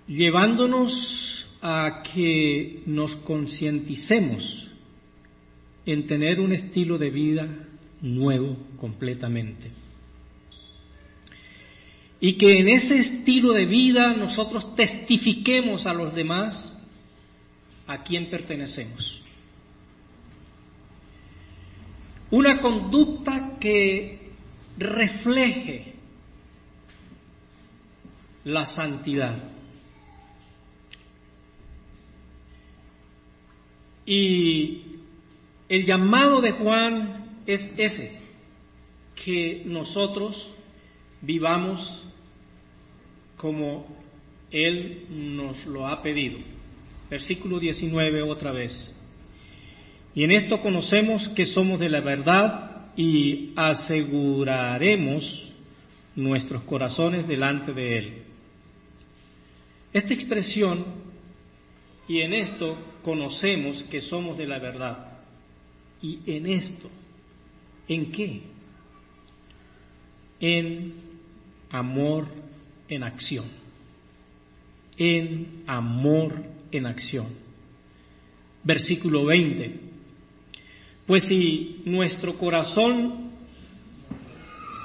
llevándonos a que nos concienticemos en tener un estilo de vida nuevo completamente. Y que en ese estilo de vida nosotros testifiquemos a los demás a quién pertenecemos. Una conducta que refleje la santidad. Y el llamado de Juan es ese, que nosotros vivamos como Él nos lo ha pedido. Versículo 19 otra vez. Y en esto conocemos que somos de la verdad y aseguraremos nuestros corazones delante de Él. Esta expresión, y en esto conocemos que somos de la verdad. Y en esto, ¿en qué? En amor en acción. En amor en acción. Versículo 20. Pues si nuestro corazón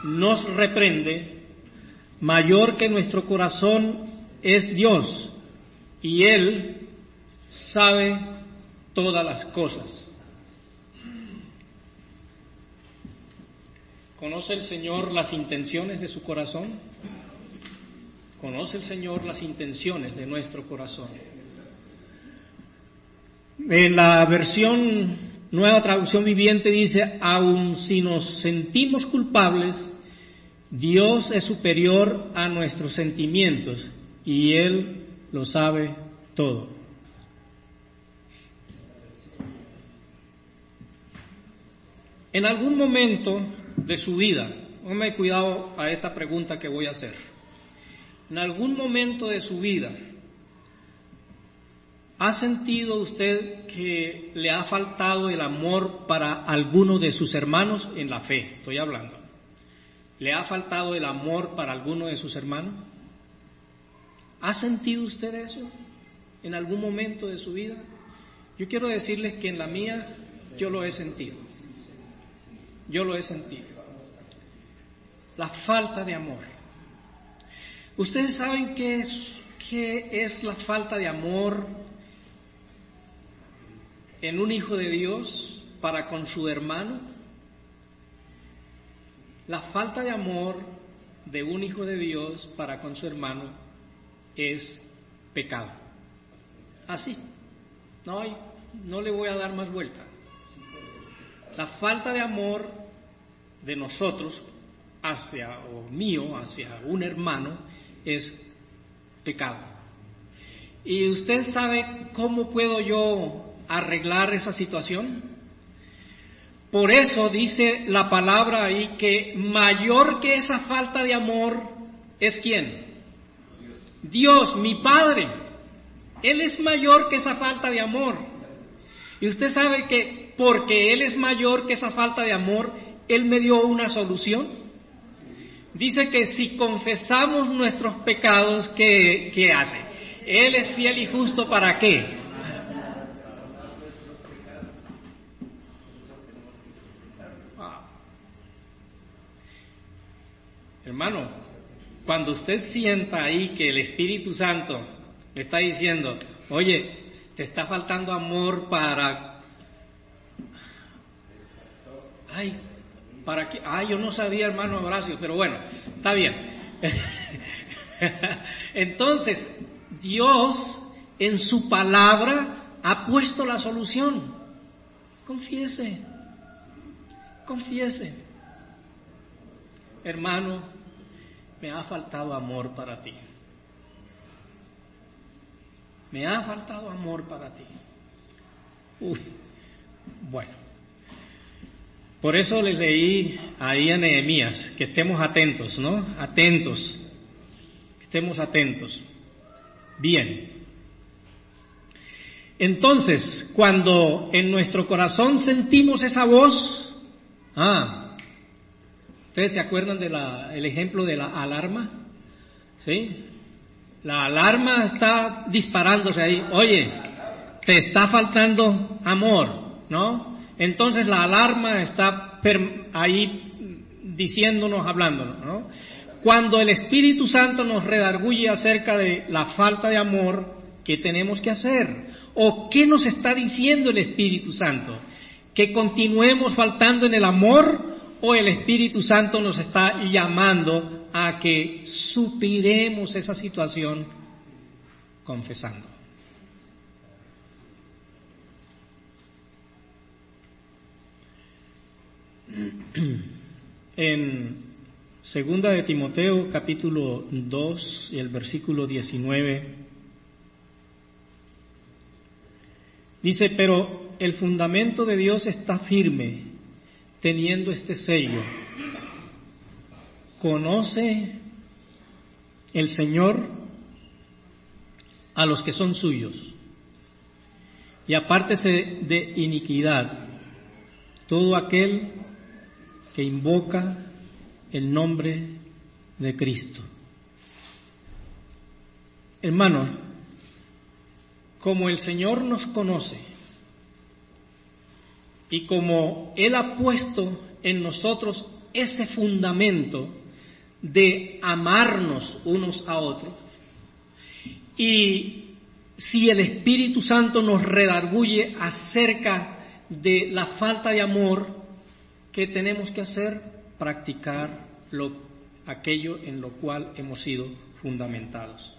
nos reprende, mayor que nuestro corazón es Dios y Él sabe todas las cosas. ¿Conoce el Señor las intenciones de su corazón? ¿Conoce el Señor las intenciones de nuestro corazón? En la versión Nueva traducción viviente dice, aun si nos sentimos culpables, Dios es superior a nuestros sentimientos y Él lo sabe todo. En algún momento de su vida, póngame cuidado a esta pregunta que voy a hacer. En algún momento de su vida, ¿ha sentido usted que le ha faltado el amor para alguno de sus hermanos en la fe? Estoy hablando. ¿Le ha faltado el amor para alguno de sus hermanos? ¿Ha sentido usted eso en algún momento de su vida? Yo quiero decirles que en la mía yo lo he sentido. Yo lo he sentido. La falta de amor. ¿Ustedes saben qué es, qué es la falta de amor en un hijo de Dios para con su hermano? La falta de amor de un hijo de Dios para con su hermano es pecado. Así. No, no le voy a dar más vuelta. La falta de amor de nosotros hacia, o mío, hacia un hermano, es pecado. ¿Y usted sabe cómo puedo yo arreglar esa situación? Por eso dice la palabra ahí que mayor que esa falta de amor es quién? Dios, mi Padre. Él es mayor que esa falta de amor. Y usted sabe que porque Él es mayor que esa falta de amor, Él me dio una solución. Dice que si confesamos nuestros pecados, ¿qué, qué hace? Él es fiel y justo para qué? Hermano, cuando usted sienta ahí que el Espíritu Santo le está diciendo, oye, te está faltando amor para... Ay, para qué? Ay, yo no sabía, hermano Horacio, pero bueno, está bien. [laughs] Entonces, Dios en su palabra ha puesto la solución. Confiese, confiese. Hermano, me ha faltado amor para ti. Me ha faltado amor para ti. Uy, bueno. Por eso les leí ahí a Nehemías, que estemos atentos, ¿no? Atentos. Estemos atentos. Bien. Entonces, cuando en nuestro corazón sentimos esa voz, ah, ¿Ustedes se acuerdan del ejemplo de la alarma? ¿Sí? La alarma está disparándose ahí. Oye, te está faltando amor, ¿no? Entonces la alarma está ahí diciéndonos, hablándonos, ¿no? Cuando el Espíritu Santo nos redarguye acerca de la falta de amor, ¿qué tenemos que hacer? ¿O qué nos está diciendo el Espíritu Santo? ¿Que continuemos faltando en el amor o el Espíritu Santo nos está llamando a que supiremos esa situación confesando. [clears throat] En segunda de Timoteo capítulo 2 y el versículo 19 dice, pero el fundamento de Dios está firme teniendo este sello. Conoce el Señor a los que son suyos y apártese de iniquidad todo aquel que invoca el nombre de Cristo. Hermano, como el Señor nos conoce, y como Él ha puesto en nosotros ese fundamento de amarnos unos a otros, y si el Espíritu Santo nos redarguye acerca de la falta de amor, ¿qué tenemos que hacer? Practicar lo, aquello en lo cual hemos sido fundamentados.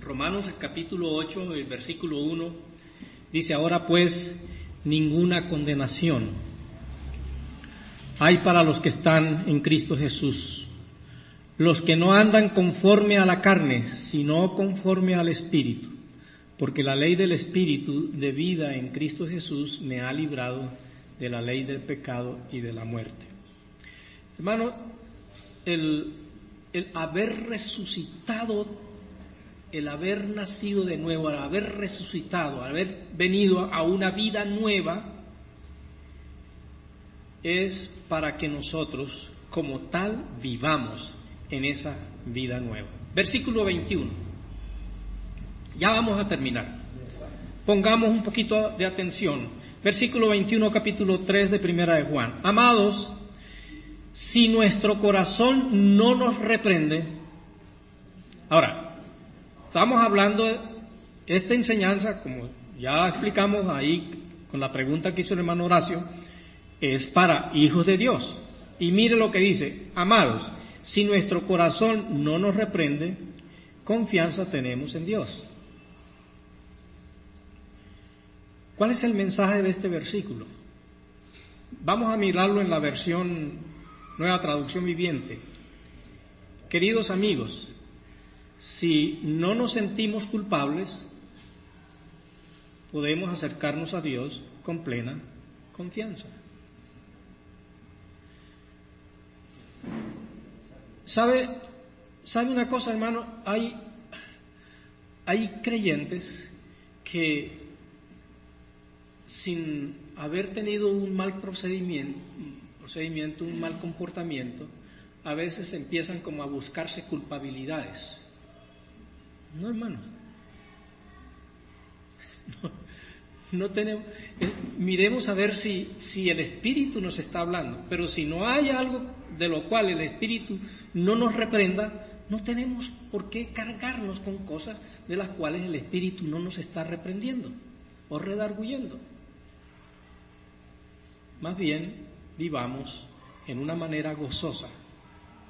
Romanos capítulo 8, el versículo 1, dice, ahora pues, ninguna condenación hay para los que están en Cristo Jesús, los que no andan conforme a la carne, sino conforme al Espíritu, porque la ley del Espíritu de vida en Cristo Jesús me ha librado de la ley del pecado y de la muerte. Hermano, el, el haber resucitado, el haber nacido de nuevo, el haber resucitado, haber venido a una vida nueva, es para que nosotros como tal vivamos en esa vida nueva. Versículo 21. Ya vamos a terminar. Pongamos un poquito de atención. Versículo 21, capítulo 3 de Primera de Juan. Amados, si nuestro corazón no nos reprende, ahora, estamos hablando de esta enseñanza, como ya explicamos ahí con la pregunta que hizo el hermano Horacio, es para hijos de Dios. Y mire lo que dice, amados, si nuestro corazón no nos reprende, confianza tenemos en Dios. ¿Cuál es el mensaje de este versículo? Vamos a mirarlo en la versión nueva traducción viviente. Queridos amigos, si no nos sentimos culpables, podemos acercarnos a Dios con plena confianza. ¿Sabe, sabe una cosa, hermano? Hay, hay creyentes que sin haber tenido un mal procedimiento, procedimiento, un mal comportamiento, a veces empiezan como a buscarse culpabilidades. No, hermano. No, tenemos, eh, miremos a ver si, si el Espíritu nos está hablando, pero si no hay algo de lo cual el Espíritu no nos reprenda, no tenemos por qué cargarnos con cosas de las cuales el Espíritu no nos está reprendiendo o redarguyendo. Más bien, vivamos en una manera gozosa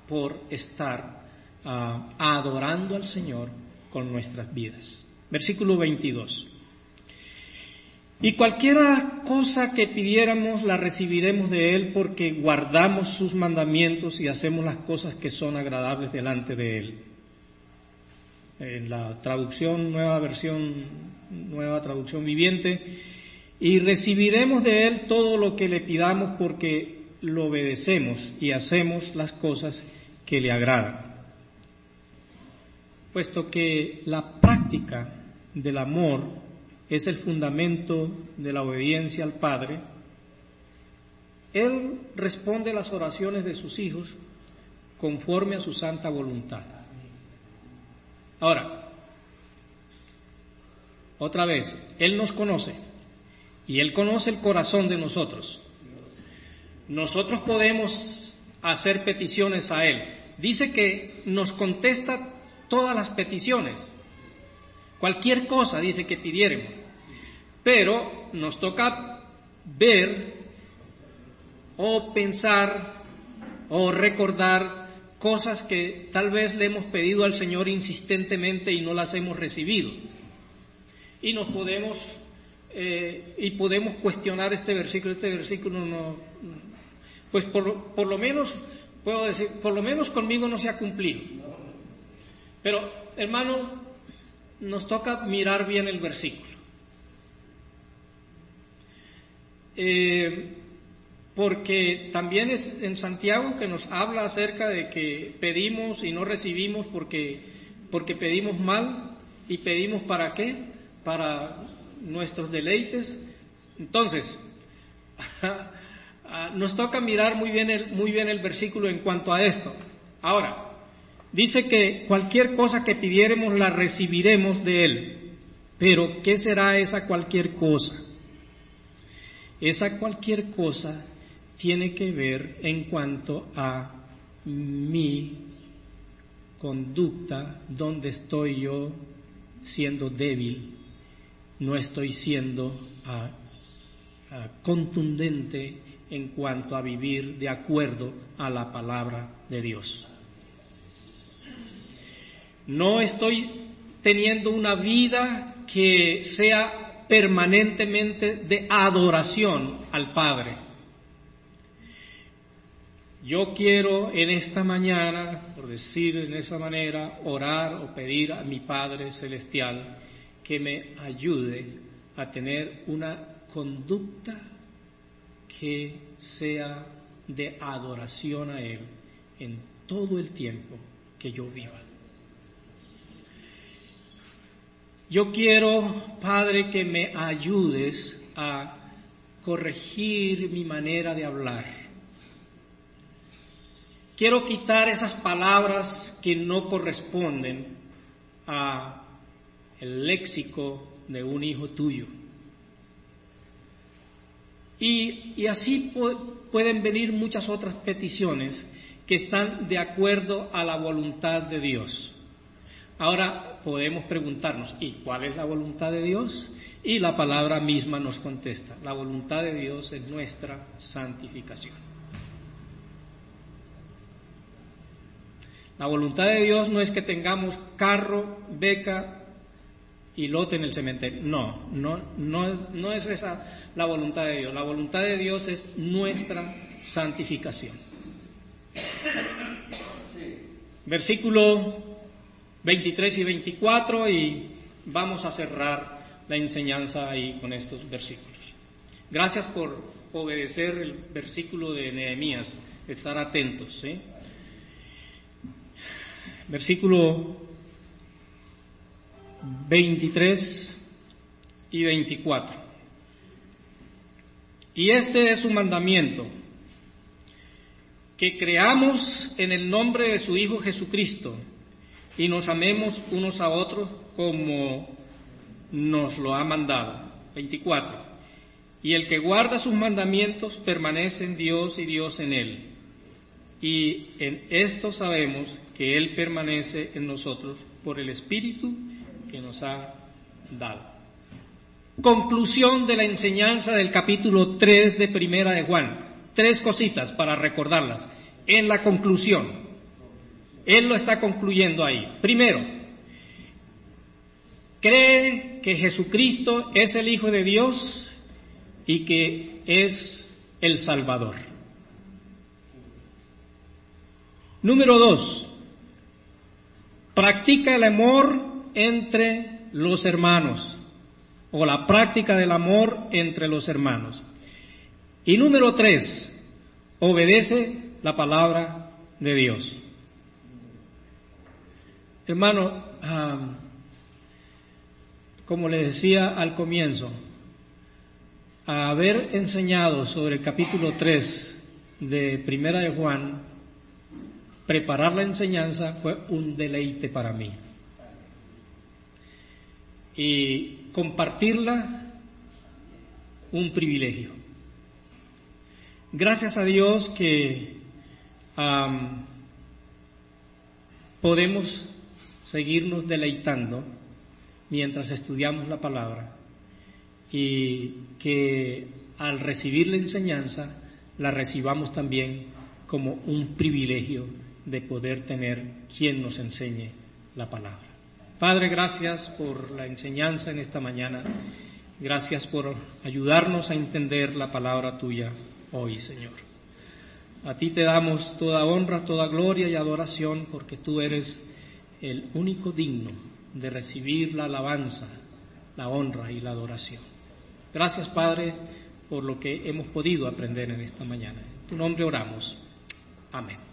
por estar ah, adorando al Señor con nuestras vidas. Versículo 22. Y cualquiera cosa que pidiéramos la recibiremos de Él porque guardamos sus mandamientos y hacemos las cosas que son agradables delante de Él. En la traducción, nueva versión, nueva traducción viviente, y recibiremos de Él todo lo que le pidamos porque lo obedecemos y hacemos las cosas que le agradan. Puesto que la práctica del amor es el fundamento de la obediencia al Padre, Él responde las oraciones de sus hijos conforme a su santa voluntad. Ahora, otra vez, Él nos conoce y Él conoce el corazón de nosotros. Nosotros podemos hacer peticiones a Él. Dice que nos contesta todas las peticiones. Cualquier cosa dice que pidiéramos. Pero nos toca ver o pensar o recordar cosas que tal vez le hemos pedido al Señor insistentemente y no las hemos recibido. Y nos podemos, eh, y podemos cuestionar este versículo, este versículo no, pues por, por lo menos, puedo decir, por lo menos conmigo no se ha cumplido. Pero, hermano, nos toca mirar bien el versículo. Eh, porque también es en Santiago que nos habla acerca de que pedimos y no recibimos porque, porque pedimos mal y pedimos para qué, para nuestros deleites. Entonces, [laughs] nos toca mirar muy bien, el, muy bien el versículo en cuanto a esto. Ahora, Dice que cualquier cosa que pidiéremos la recibiremos de Él. Pero, ¿qué será esa cualquier cosa? Esa cualquier cosa tiene que ver en cuanto a mi conducta, donde estoy yo siendo débil, no estoy siendo ah, ah, contundente en cuanto a vivir de acuerdo a la palabra de Dios. No estoy teniendo una vida que sea permanentemente de adoración al Padre. Yo quiero en esta mañana, por decir en esa manera, orar o pedir a mi Padre Celestial que me ayude a tener una conducta que sea de adoración a Él en todo el tiempo que yo viva. Yo quiero, Padre, que me ayudes a corregir mi manera de hablar. Quiero quitar esas palabras que no corresponden a el léxico de un hijo tuyo. Y, y así pueden venir muchas otras peticiones que están de acuerdo a la voluntad de Dios. Ahora podemos preguntarnos, ¿y cuál es la voluntad de Dios? Y la palabra misma nos contesta, la voluntad de Dios es nuestra santificación. La voluntad de Dios no es que tengamos carro, beca y lote en el cementerio. No, no, no, no es esa la voluntad de Dios. La voluntad de Dios es nuestra santificación. Versículo 23 y 24 y vamos a cerrar la enseñanza ahí con estos versículos. Gracias por obedecer el versículo de Nehemías, estar atentos. Versículo 23 y 24. Y este es su mandamiento, que creamos en el nombre de su Hijo Jesucristo y nos amemos unos a otros como nos lo ha mandado. 24. Y el que guarda sus mandamientos permanece en Dios y Dios en él. Y en esto sabemos que Él permanece en nosotros por el Espíritu que nos ha dado. Conclusión de la enseñanza del capítulo 3 de Primera de Juan. Tres cositas para recordarlas. En la conclusión, él lo está concluyendo ahí. Primero, cree que Jesucristo es el Hijo de Dios y que es el Salvador. Número dos, practica el amor entre los hermanos o la práctica del amor entre los hermanos. Y número tres, obedece la palabra de Dios. Hermano, como le decía al comienzo, haber enseñado sobre el capítulo 3 de Primera de Juan, preparar la enseñanza fue un deleite para mí. Y compartirla, un privilegio. Gracias a Dios que podemos seguirnos deleitando mientras estudiamos la palabra y que al recibir la enseñanza la recibamos también como un privilegio de poder tener quien nos enseñe la palabra. Padre, gracias por la enseñanza en esta mañana. Gracias por ayudarnos a entender la palabra tuya hoy, Señor. A ti te damos toda honra, toda gloria y adoración porque tú eres el único digno de recibir la alabanza, la honra y la adoración. Gracias, Padre, por lo que hemos podido aprender en esta mañana. En tu nombre oramos. Amén.